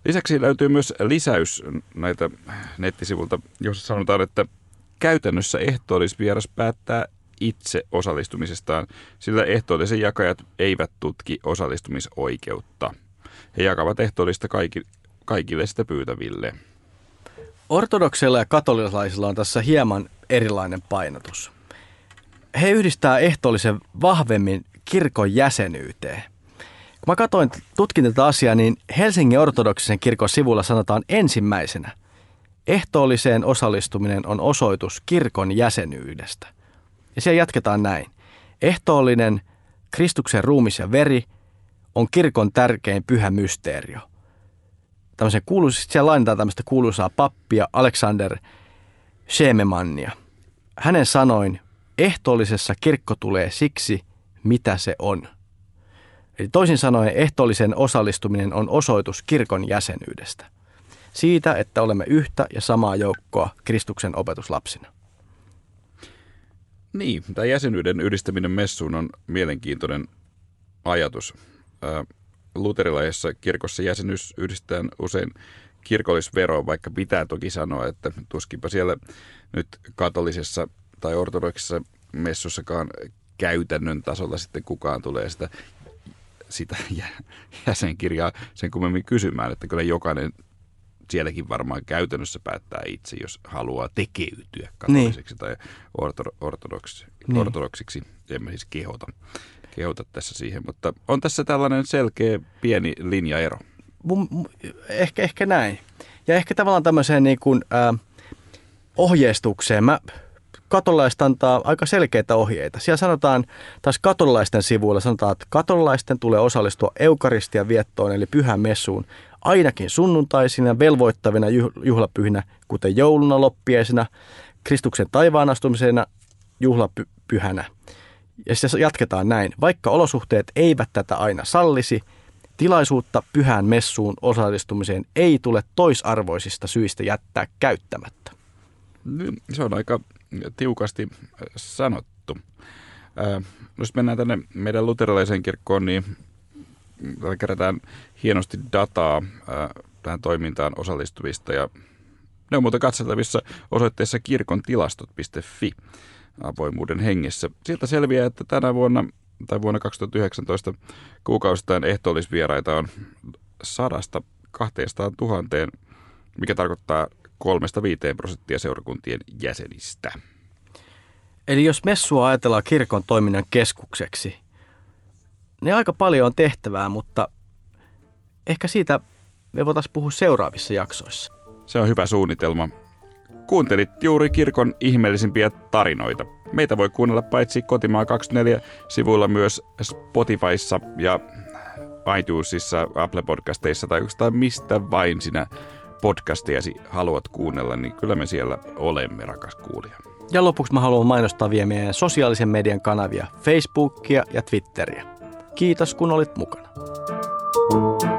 Lisäksi löytyy myös lisäys näitä nettisivulta, jossa sanotaan, että käytännössä ehtoollisvieras päättää itse osallistumisestaan, sillä ehtoollisen jakajat eivät tutki osallistumisoikeutta. He jakavat ehtoollista kaikille sitä pyytäville. Ortodokseilla ja katolilaisilla on tässä hieman erilainen painotus. He yhdistää ehtoollisen vahvemmin kirkon jäsenyyteen. Kun mä katsoin, tutkin tätä asiaa, niin Helsingin ortodoksisen kirkon sivulla sanotaan ensimmäisenä, ehtoolliseen osallistuminen on osoitus kirkon jäsenyydestä. Ja siellä jatketaan näin. Ehtoollinen Kristuksen ruumis ja veri on kirkon tärkein pyhä mysteerio – tämmöisen kuuluisa, siellä lainataan tämmöistä kuuluisaa pappia Alexander Shememannia. Hänen sanoin, ehtoollisessa kirkko tulee siksi, mitä se on. Eli toisin sanoen ehtoollisen osallistuminen on osoitus kirkon jäsenyydestä. Siitä, että olemme yhtä ja samaa joukkoa Kristuksen opetuslapsina. Niin, tämä jäsenyyden yhdistäminen messuun on mielenkiintoinen ajatus luterilaisessa kirkossa jäsenyys yhdistetään usein kirkollisveroon, vaikka pitää toki sanoa, että tuskinpa siellä nyt katolisessa tai ortodoksissa messussakaan käytännön tasolla sitten kukaan tulee sitä, sitä [LAUGHS] jäsenkirjaa sen kummemmin kysymään, että kyllä jokainen sielläkin varmaan käytännössä päättää itse, jos haluaa tekeytyä katoliseksi niin. tai ortodoksiksi, niin. ortodoksiksi, emme siis kehota kehota tässä siihen, mutta on tässä tällainen selkeä pieni linjaero. Ehkä, ehkä näin. Ja ehkä tavallaan tämmöiseen niin kuin, äh, ohjeistukseen. Mä katolaiset antaa aika selkeitä ohjeita. Siellä sanotaan, taas katolaisten sivuilla sanotaan, että katolaisten tulee osallistua eukaristian viettoon eli pyhän messuun ainakin sunnuntaisina velvoittavina juhlapyhinä, kuten jouluna, loppiaisena, Kristuksen taivaan astumisena, juhlapyhänä. Ja se jatketaan näin. Vaikka olosuhteet eivät tätä aina sallisi, tilaisuutta pyhään messuun osallistumiseen ei tule toisarvoisista syistä jättää käyttämättä. Niin, se on aika tiukasti sanottu. Äh, jos mennään tänne meidän luterilaiseen kirkkoon, niin kerätään hienosti dataa äh, tähän toimintaan osallistuvista ja ne on muuten katseltavissa osoitteessa kirkontilastot.fi avoimuuden hengessä. Sieltä selviää, että tänä vuonna tai vuonna 2019 kuukausittain ehtoollisvieraita on sadasta 200 tuhanteen, mikä tarkoittaa kolmesta viiteen prosenttia seurakuntien jäsenistä. Eli jos messua ajatellaan kirkon toiminnan keskukseksi, niin aika paljon on tehtävää, mutta ehkä siitä me voitaisiin puhua seuraavissa jaksoissa. Se on hyvä suunnitelma. Kuuntelit juuri kirkon ihmeellisimpiä tarinoita. Meitä voi kuunnella paitsi Kotimaa 24 sivuilla myös Spotifyssa ja iTunesissa, Apple Podcasteissa tai jostain mistä vain sinä podcastejasi haluat kuunnella, niin kyllä me siellä olemme, rakas kuulija. Ja lopuksi mä haluan mainostaa vielä meidän sosiaalisen median kanavia, Facebookia ja Twitteriä. Kiitos kun olit mukana. thank you